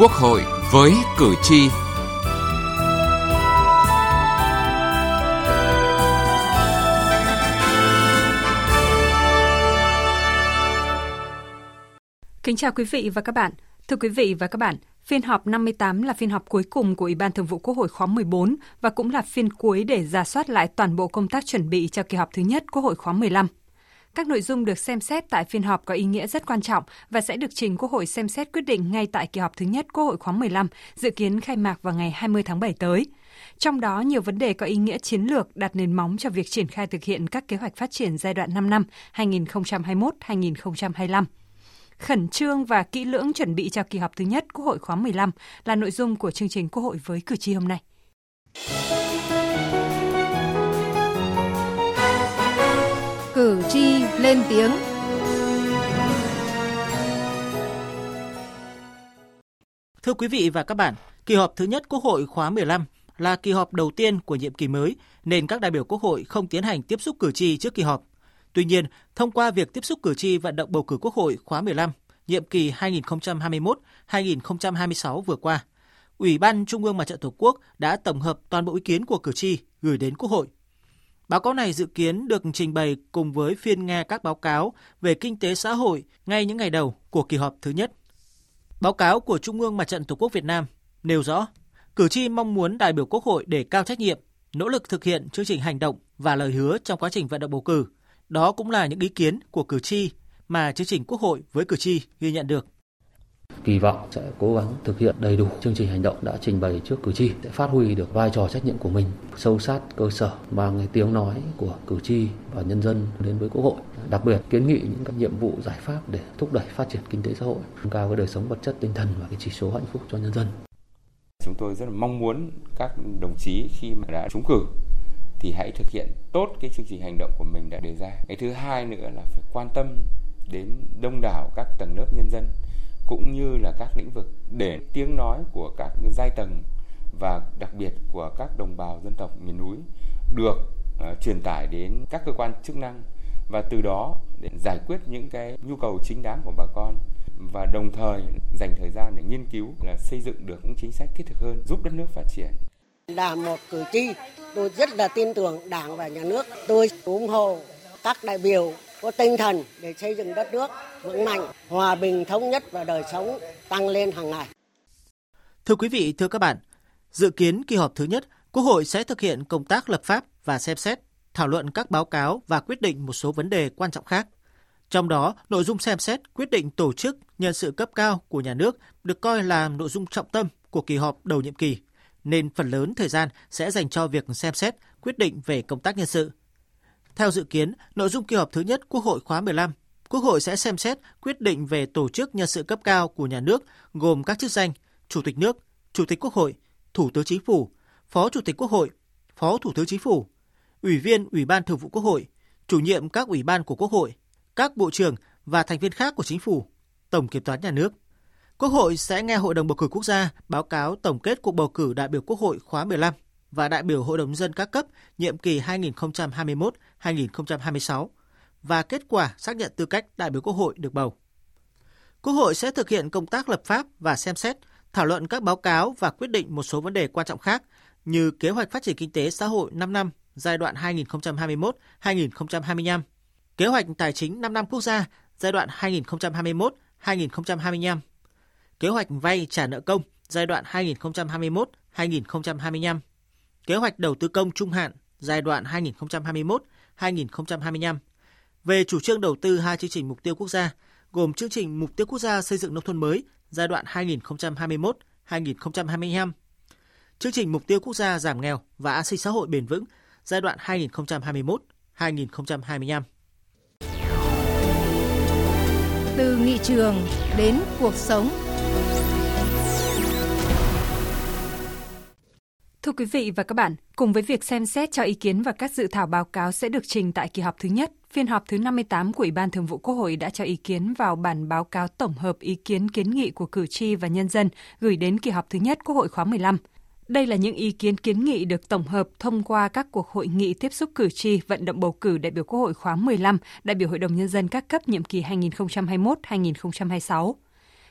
Quốc hội với cử tri. Kính chào quý vị và các bạn. Thưa quý vị và các bạn, phiên họp 58 là phiên họp cuối cùng của Ủy ban Thường vụ Quốc hội khóa 14 và cũng là phiên cuối để ra soát lại toàn bộ công tác chuẩn bị cho kỳ họp thứ nhất Quốc hội khóa 15. Các nội dung được xem xét tại phiên họp có ý nghĩa rất quan trọng và sẽ được trình Quốc hội xem xét quyết định ngay tại kỳ họp thứ nhất Quốc hội khóa 15, dự kiến khai mạc vào ngày 20 tháng 7 tới. Trong đó, nhiều vấn đề có ý nghĩa chiến lược đặt nền móng cho việc triển khai thực hiện các kế hoạch phát triển giai đoạn 5 năm 2021-2025 khẩn trương và kỹ lưỡng chuẩn bị cho kỳ họp thứ nhất Quốc hội khóa 15 là nội dung của chương trình Quốc hội với cử tri hôm nay. Cử tri lên tiếng. Thưa quý vị và các bạn, kỳ họp thứ nhất Quốc hội khóa 15 là kỳ họp đầu tiên của nhiệm kỳ mới nên các đại biểu Quốc hội không tiến hành tiếp xúc cử tri trước kỳ họp. Tuy nhiên, thông qua việc tiếp xúc cử tri vận động bầu cử Quốc hội khóa 15, nhiệm kỳ 2021-2026 vừa qua, Ủy ban Trung ương Mặt trận Tổ quốc đã tổng hợp toàn bộ ý kiến của cử tri gửi đến Quốc hội. Báo cáo này dự kiến được trình bày cùng với phiên nghe các báo cáo về kinh tế xã hội ngay những ngày đầu của kỳ họp thứ nhất. Báo cáo của Trung ương Mặt trận Tổ quốc Việt Nam nêu rõ, cử tri mong muốn đại biểu Quốc hội để cao trách nhiệm, nỗ lực thực hiện chương trình hành động và lời hứa trong quá trình vận động bầu cử. Đó cũng là những ý kiến của cử tri mà chương trình Quốc hội với cử tri ghi nhận được kỳ vọng sẽ cố gắng thực hiện đầy đủ chương trình hành động đã trình bày trước cử tri sẽ phát huy được vai trò trách nhiệm của mình sâu sát cơ sở mang cái tiếng nói của cử tri và nhân dân đến với quốc hội. Đặc biệt kiến nghị những các nhiệm vụ giải pháp để thúc đẩy phát triển kinh tế xã hội, nâng cao cái đời sống vật chất tinh thần và cái chỉ số hạnh phúc cho nhân dân. Chúng tôi rất là mong muốn các đồng chí khi mà đã trúng cử thì hãy thực hiện tốt cái chương trình hành động của mình đã đề ra. Cái thứ hai nữa là phải quan tâm đến đông đảo các tầng lớp nhân dân cũng như là các lĩnh vực để tiếng nói của các giai tầng và đặc biệt của các đồng bào dân tộc miền núi được uh, truyền tải đến các cơ quan chức năng và từ đó để giải quyết những cái nhu cầu chính đáng của bà con và đồng thời dành thời gian để nghiên cứu là xây dựng được những chính sách thiết thực hơn giúp đất nước phát triển. Là một cử tri, tôi rất là tin tưởng Đảng và Nhà nước. Tôi ủng hộ các đại biểu có tinh thần để xây dựng đất nước vững mạnh, hòa bình thống nhất và đời sống tăng lên hàng ngày. Thưa quý vị, thưa các bạn, dự kiến kỳ họp thứ nhất, Quốc hội sẽ thực hiện công tác lập pháp và xem xét, thảo luận các báo cáo và quyết định một số vấn đề quan trọng khác. Trong đó, nội dung xem xét quyết định tổ chức nhân sự cấp cao của nhà nước được coi là nội dung trọng tâm của kỳ họp đầu nhiệm kỳ, nên phần lớn thời gian sẽ dành cho việc xem xét quyết định về công tác nhân sự. Theo dự kiến, nội dung kỳ họp thứ nhất Quốc hội khóa 15, Quốc hội sẽ xem xét quyết định về tổ chức nhân sự cấp cao của nhà nước gồm các chức danh Chủ tịch nước, Chủ tịch Quốc hội, Thủ tướng Chính phủ, Phó Chủ tịch Quốc hội, Phó Thủ tướng Chính phủ, Ủy viên Ủy ban Thường vụ Quốc hội, chủ nhiệm các ủy ban của Quốc hội, các bộ trưởng và thành viên khác của Chính phủ, Tổng Kiểm toán Nhà nước. Quốc hội sẽ nghe Hội đồng bầu cử quốc gia báo cáo tổng kết cuộc bầu cử đại biểu Quốc hội khóa 15 và đại biểu Hội đồng dân các cấp nhiệm kỳ 2021-2026 và kết quả xác nhận tư cách đại biểu Quốc hội được bầu. Quốc hội sẽ thực hiện công tác lập pháp và xem xét, thảo luận các báo cáo và quyết định một số vấn đề quan trọng khác như kế hoạch phát triển kinh tế xã hội 5 năm giai đoạn 2021-2025, kế hoạch tài chính 5 năm quốc gia giai đoạn 2021-2025, kế hoạch vay trả nợ công giai đoạn 2021-2025, kế hoạch đầu tư công trung hạn giai đoạn 2021-2025 về chủ trương đầu tư hai chương trình mục tiêu quốc gia gồm chương trình mục tiêu quốc gia xây dựng nông thôn mới giai đoạn 2021-2025, chương trình mục tiêu quốc gia giảm nghèo và an sinh xã hội bền vững giai đoạn 2021-2025. Từ nghị trường đến cuộc sống. Thưa quý vị và các bạn, cùng với việc xem xét cho ý kiến và các dự thảo báo cáo sẽ được trình tại kỳ họp thứ nhất, phiên họp thứ 58 của Ủy ban Thường vụ Quốc hội đã cho ý kiến vào bản báo cáo tổng hợp ý kiến kiến nghị của cử tri và nhân dân gửi đến kỳ họp thứ nhất Quốc hội khóa 15. Đây là những ý kiến kiến nghị được tổng hợp thông qua các cuộc hội nghị tiếp xúc cử tri vận động bầu cử đại biểu Quốc hội khóa 15, đại biểu Hội đồng Nhân dân các cấp nhiệm kỳ 2021-2026.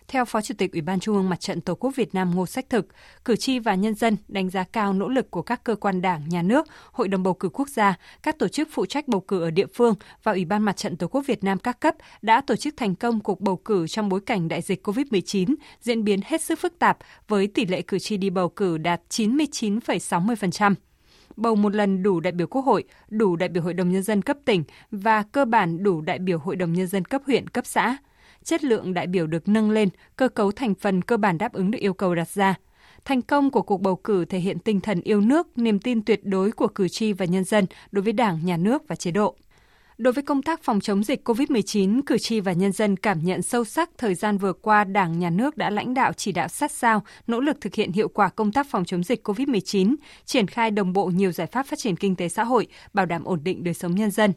Theo Phó Chủ tịch Ủy ban Trung ương Mặt trận Tổ quốc Việt Nam Ngô Sách Thực, cử tri và nhân dân đánh giá cao nỗ lực của các cơ quan đảng, nhà nước, Hội đồng bầu cử quốc gia, các tổ chức phụ trách bầu cử ở địa phương và Ủy ban Mặt trận Tổ quốc Việt Nam các cấp đã tổ chức thành công cuộc bầu cử trong bối cảnh đại dịch COVID-19 diễn biến hết sức phức tạp với tỷ lệ cử tri đi bầu cử đạt 99,60% bầu một lần đủ đại biểu Quốc hội, đủ đại biểu Hội đồng Nhân dân cấp tỉnh và cơ bản đủ đại biểu Hội đồng Nhân dân cấp huyện, cấp xã. Chất lượng đại biểu được nâng lên, cơ cấu thành phần cơ bản đáp ứng được yêu cầu đặt ra. Thành công của cuộc bầu cử thể hiện tinh thần yêu nước, niềm tin tuyệt đối của cử tri và nhân dân đối với Đảng, Nhà nước và chế độ. Đối với công tác phòng chống dịch COVID-19, cử tri và nhân dân cảm nhận sâu sắc thời gian vừa qua Đảng, Nhà nước đã lãnh đạo chỉ đạo sát sao, nỗ lực thực hiện hiệu quả công tác phòng chống dịch COVID-19, triển khai đồng bộ nhiều giải pháp phát triển kinh tế xã hội, bảo đảm ổn định đời sống nhân dân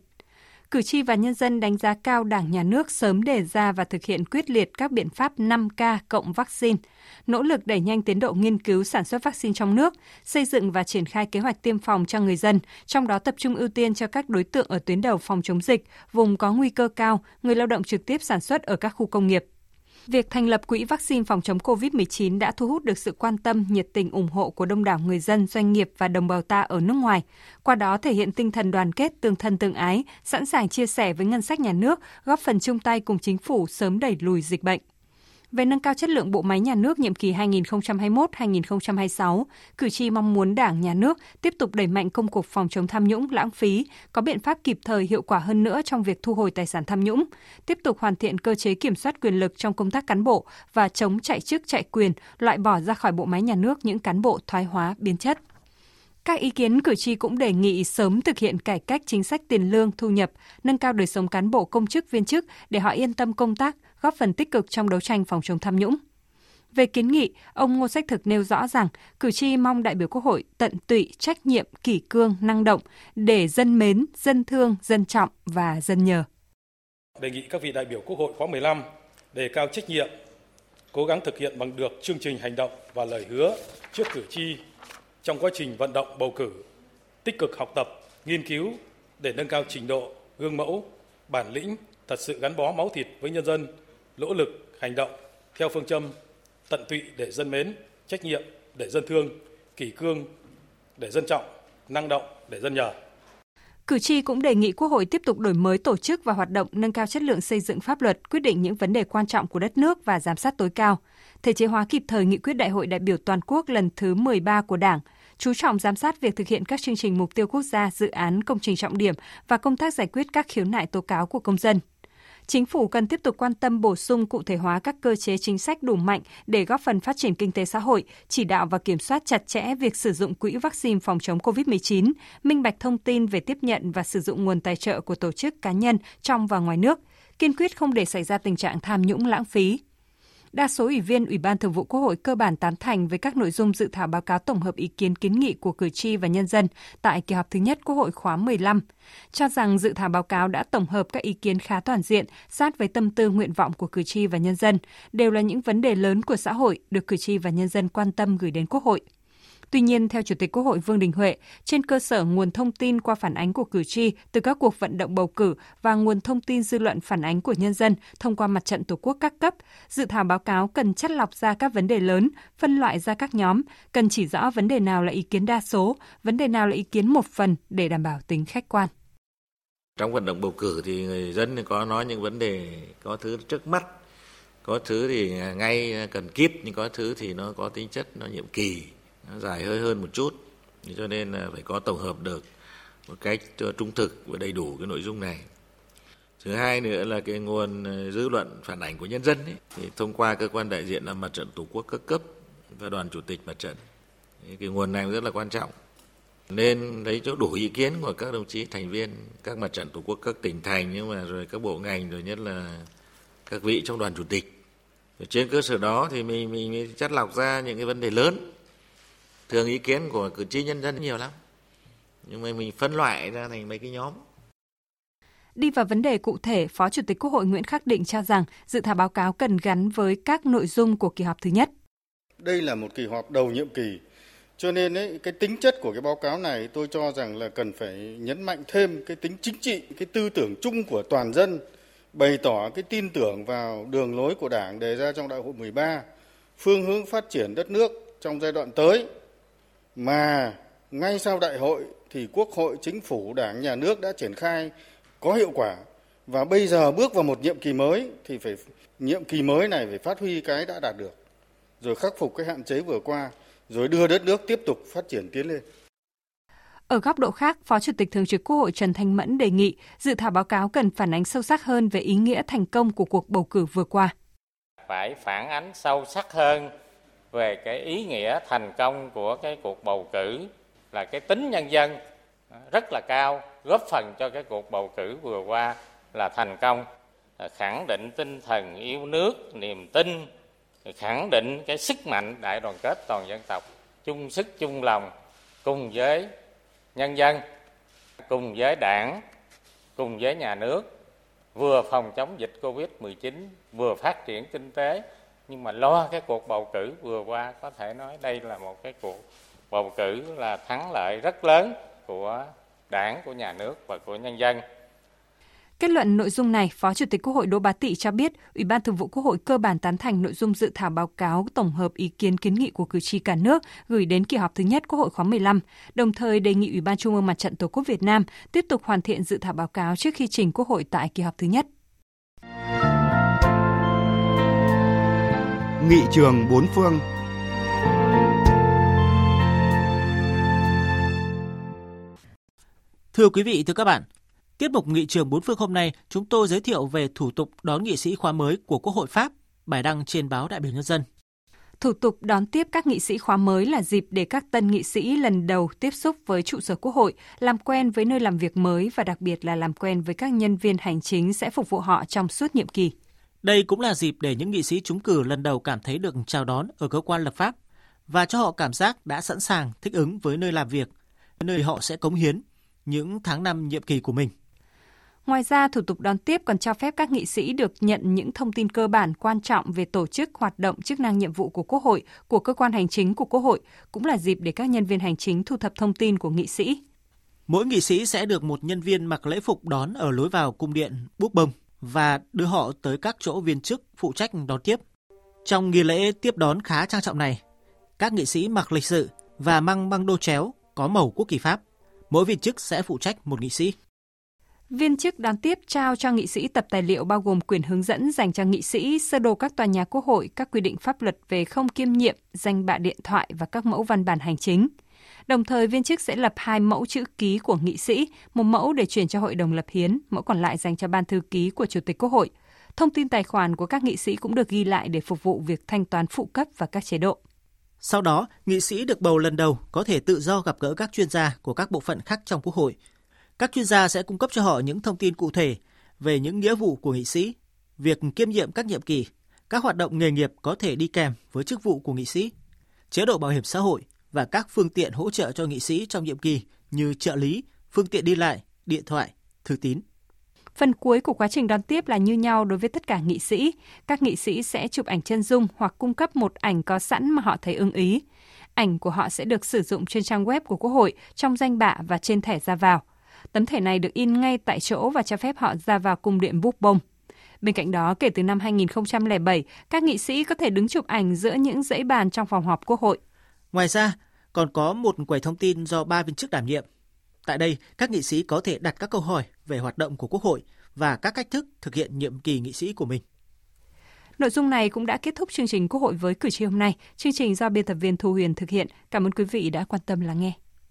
cử tri và nhân dân đánh giá cao Đảng Nhà nước sớm đề ra và thực hiện quyết liệt các biện pháp 5K cộng vaccine, nỗ lực đẩy nhanh tiến độ nghiên cứu sản xuất vaccine trong nước, xây dựng và triển khai kế hoạch tiêm phòng cho người dân, trong đó tập trung ưu tiên cho các đối tượng ở tuyến đầu phòng chống dịch, vùng có nguy cơ cao, người lao động trực tiếp sản xuất ở các khu công nghiệp. Việc thành lập Quỹ vaccine phòng chống COVID-19 đã thu hút được sự quan tâm, nhiệt tình ủng hộ của đông đảo người dân, doanh nghiệp và đồng bào ta ở nước ngoài. Qua đó thể hiện tinh thần đoàn kết, tương thân tương ái, sẵn sàng chia sẻ với ngân sách nhà nước, góp phần chung tay cùng chính phủ sớm đẩy lùi dịch bệnh về nâng cao chất lượng bộ máy nhà nước nhiệm kỳ 2021-2026, cử tri mong muốn Đảng, Nhà nước tiếp tục đẩy mạnh công cuộc phòng chống tham nhũng, lãng phí, có biện pháp kịp thời hiệu quả hơn nữa trong việc thu hồi tài sản tham nhũng, tiếp tục hoàn thiện cơ chế kiểm soát quyền lực trong công tác cán bộ và chống chạy chức chạy quyền, loại bỏ ra khỏi bộ máy nhà nước những cán bộ thoái hóa, biến chất. Các ý kiến cử tri cũng đề nghị sớm thực hiện cải cách chính sách tiền lương, thu nhập, nâng cao đời sống cán bộ công chức viên chức để họ yên tâm công tác, góp phần tích cực trong đấu tranh phòng chống tham nhũng. Về kiến nghị, ông Ngô Sách Thực nêu rõ rằng cử tri mong đại biểu Quốc hội tận tụy, trách nhiệm, kỷ cương, năng động để dân mến, dân thương, dân trọng và dân nhờ. Đề nghị các vị đại biểu Quốc hội khóa 15 đề cao trách nhiệm, cố gắng thực hiện bằng được chương trình hành động và lời hứa trước cử tri trong quá trình vận động bầu cử, tích cực học tập, nghiên cứu để nâng cao trình độ, gương mẫu, bản lĩnh, thật sự gắn bó máu thịt với nhân dân, nỗ lực hành động theo phương châm tận tụy để dân mến, trách nhiệm để dân thương, kỷ cương để dân trọng, năng động để dân nhờ. Cử tri cũng đề nghị Quốc hội tiếp tục đổi mới tổ chức và hoạt động nâng cao chất lượng xây dựng pháp luật, quyết định những vấn đề quan trọng của đất nước và giám sát tối cao, thể chế hóa kịp thời nghị quyết Đại hội đại biểu toàn quốc lần thứ 13 của Đảng, chú trọng giám sát việc thực hiện các chương trình mục tiêu quốc gia, dự án, công trình trọng điểm và công tác giải quyết các khiếu nại tố cáo của công dân. Chính phủ cần tiếp tục quan tâm bổ sung cụ thể hóa các cơ chế chính sách đủ mạnh để góp phần phát triển kinh tế xã hội, chỉ đạo và kiểm soát chặt chẽ việc sử dụng quỹ vaccine phòng chống COVID-19, minh bạch thông tin về tiếp nhận và sử dụng nguồn tài trợ của tổ chức cá nhân trong và ngoài nước, kiên quyết không để xảy ra tình trạng tham nhũng lãng phí, Đa số ủy viên Ủy ban Thường vụ Quốc hội cơ bản tán thành với các nội dung dự thảo báo cáo tổng hợp ý kiến kiến nghị của cử tri và nhân dân tại kỳ họp thứ nhất Quốc hội khóa 15, cho rằng dự thảo báo cáo đã tổng hợp các ý kiến khá toàn diện, sát với tâm tư nguyện vọng của cử tri và nhân dân, đều là những vấn đề lớn của xã hội được cử tri và nhân dân quan tâm gửi đến Quốc hội. Tuy nhiên, theo Chủ tịch Quốc hội Vương Đình Huệ, trên cơ sở nguồn thông tin qua phản ánh của cử tri từ các cuộc vận động bầu cử và nguồn thông tin dư luận phản ánh của nhân dân thông qua mặt trận Tổ quốc các cấp, dự thảo báo cáo cần chất lọc ra các vấn đề lớn, phân loại ra các nhóm, cần chỉ rõ vấn đề nào là ý kiến đa số, vấn đề nào là ý kiến một phần để đảm bảo tính khách quan. Trong vận động bầu cử thì người dân có nói những vấn đề có thứ trước mắt, có thứ thì ngay cần kíp nhưng có thứ thì nó có tính chất nó nhiệm kỳ nó dài hơi hơn một chút. Cho nên là phải có tổng hợp được một cách trung thực và đầy đủ cái nội dung này. Thứ hai nữa là cái nguồn ờ, dư luận phản ảnh của nhân dân ấy, thì thông qua cơ quan đại diện là mặt trận tổ quốc các cấp và đoàn chủ tịch mặt trận. Cái nguồn này rất là quan trọng. Nên lấy chỗ đủ ý kiến của các đồng chí thành viên các mặt trận tổ quốc các tỉnh thành nhưng mà rồi các bộ ngành rồi nhất là các vị trong đoàn chủ tịch. Rồi trên cơ sở đó thì mình mình mới chắt lọc ra những cái vấn đề lớn thường ý kiến của cử tri nhân dân nhiều lắm. Nhưng mà mình phân loại ra thành mấy cái nhóm. Đi vào vấn đề cụ thể, Phó Chủ tịch Quốc hội Nguyễn Khắc Định cho rằng dự thảo báo cáo cần gắn với các nội dung của kỳ họp thứ nhất. Đây là một kỳ họp đầu nhiệm kỳ, cho nên ấy, cái tính chất của cái báo cáo này tôi cho rằng là cần phải nhấn mạnh thêm cái tính chính trị, cái tư tưởng chung của toàn dân bày tỏ cái tin tưởng vào đường lối của Đảng đề ra trong đại hội 13, phương hướng phát triển đất nước trong giai đoạn tới mà ngay sau đại hội thì Quốc hội, Chính phủ, Đảng, Nhà nước đã triển khai có hiệu quả và bây giờ bước vào một nhiệm kỳ mới thì phải nhiệm kỳ mới này phải phát huy cái đã đạt được rồi khắc phục cái hạn chế vừa qua rồi đưa đất nước tiếp tục phát triển tiến lên. Ở góc độ khác, Phó Chủ tịch Thường trực Quốc hội Trần Thanh Mẫn đề nghị dự thảo báo cáo cần phản ánh sâu sắc hơn về ý nghĩa thành công của cuộc bầu cử vừa qua. Phải phản ánh sâu sắc hơn về cái ý nghĩa thành công của cái cuộc bầu cử là cái tính nhân dân rất là cao, góp phần cho cái cuộc bầu cử vừa qua là thành công, à, khẳng định tinh thần yêu nước, niềm tin, khẳng định cái sức mạnh đại đoàn kết toàn dân tộc, chung sức chung lòng cùng với nhân dân cùng với đảng cùng với nhà nước vừa phòng chống dịch Covid-19 vừa phát triển kinh tế nhưng mà lo cái cuộc bầu cử vừa qua có thể nói đây là một cái cuộc bầu cử là thắng lợi rất lớn của đảng của nhà nước và của nhân dân Kết luận nội dung này, Phó Chủ tịch Quốc hội Đỗ Bá Tị cho biết, Ủy ban Thường vụ Quốc hội cơ bản tán thành nội dung dự thảo báo cáo tổng hợp ý kiến kiến nghị của cử tri cả nước gửi đến kỳ họp thứ nhất Quốc hội khóa 15, đồng thời đề nghị Ủy ban Trung ương Mặt trận Tổ quốc Việt Nam tiếp tục hoàn thiện dự thảo báo cáo trước khi trình Quốc hội tại kỳ họp thứ nhất. Nghị trường bốn phương Thưa quý vị, thưa các bạn, Tiết mục Nghị trường bốn phương hôm nay, chúng tôi giới thiệu về thủ tục đón nghị sĩ khóa mới của Quốc hội Pháp, bài đăng trên báo Đại biểu Nhân dân. Thủ tục đón tiếp các nghị sĩ khóa mới là dịp để các tân nghị sĩ lần đầu tiếp xúc với trụ sở Quốc hội, làm quen với nơi làm việc mới và đặc biệt là làm quen với các nhân viên hành chính sẽ phục vụ họ trong suốt nhiệm kỳ. Đây cũng là dịp để những nghị sĩ trúng cử lần đầu cảm thấy được chào đón ở cơ quan lập pháp và cho họ cảm giác đã sẵn sàng thích ứng với nơi làm việc, nơi họ sẽ cống hiến những tháng năm nhiệm kỳ của mình. Ngoài ra, thủ tục đón tiếp còn cho phép các nghị sĩ được nhận những thông tin cơ bản quan trọng về tổ chức, hoạt động, chức năng nhiệm vụ của Quốc hội, của cơ quan hành chính của Quốc hội, cũng là dịp để các nhân viên hành chính thu thập thông tin của nghị sĩ. Mỗi nghị sĩ sẽ được một nhân viên mặc lễ phục đón ở lối vào cung điện búp bông và đưa họ tới các chỗ viên chức phụ trách đón tiếp. Trong nghi lễ tiếp đón khá trang trọng này, các nghị sĩ mặc lịch sự và mang băng đô chéo có màu quốc kỳ Pháp. Mỗi viên chức sẽ phụ trách một nghị sĩ. Viên chức đón tiếp trao cho nghị sĩ tập tài liệu bao gồm quyền hướng dẫn dành cho nghị sĩ, sơ đồ các tòa nhà quốc hội, các quy định pháp luật về không kiêm nhiệm, danh bạ điện thoại và các mẫu văn bản hành chính. Đồng thời, viên chức sẽ lập hai mẫu chữ ký của nghị sĩ, một mẫu để chuyển cho Hội đồng lập hiến, mẫu còn lại dành cho ban thư ký của Chủ tịch Quốc hội. Thông tin tài khoản của các nghị sĩ cũng được ghi lại để phục vụ việc thanh toán phụ cấp và các chế độ. Sau đó, nghị sĩ được bầu lần đầu có thể tự do gặp gỡ các chuyên gia của các bộ phận khác trong Quốc hội – các chuyên gia sẽ cung cấp cho họ những thông tin cụ thể về những nghĩa vụ của nghị sĩ, việc kiêm nhiệm các nhiệm kỳ, các hoạt động nghề nghiệp có thể đi kèm với chức vụ của nghị sĩ, chế độ bảo hiểm xã hội và các phương tiện hỗ trợ cho nghị sĩ trong nhiệm kỳ như trợ lý, phương tiện đi lại, điện thoại, thư tín. Phần cuối của quá trình đón tiếp là như nhau đối với tất cả nghị sĩ. Các nghị sĩ sẽ chụp ảnh chân dung hoặc cung cấp một ảnh có sẵn mà họ thấy ưng ý. Ảnh của họ sẽ được sử dụng trên trang web của Quốc hội, trong danh bạ và trên thẻ ra vào. Tấm thẻ này được in ngay tại chỗ và cho phép họ ra vào cung điện búp bông. Bên cạnh đó, kể từ năm 2007, các nghị sĩ có thể đứng chụp ảnh giữa những dãy bàn trong phòng họp Quốc hội. Ngoài ra, còn có một quầy thông tin do ba viên chức đảm nhiệm. Tại đây, các nghị sĩ có thể đặt các câu hỏi về hoạt động của Quốc hội và các cách thức thực hiện nhiệm kỳ nghị sĩ của mình. Nội dung này cũng đã kết thúc chương trình Quốc hội với cử tri hôm nay. Chương trình do biên tập viên Thu Huyền thực hiện. Cảm ơn quý vị đã quan tâm lắng nghe.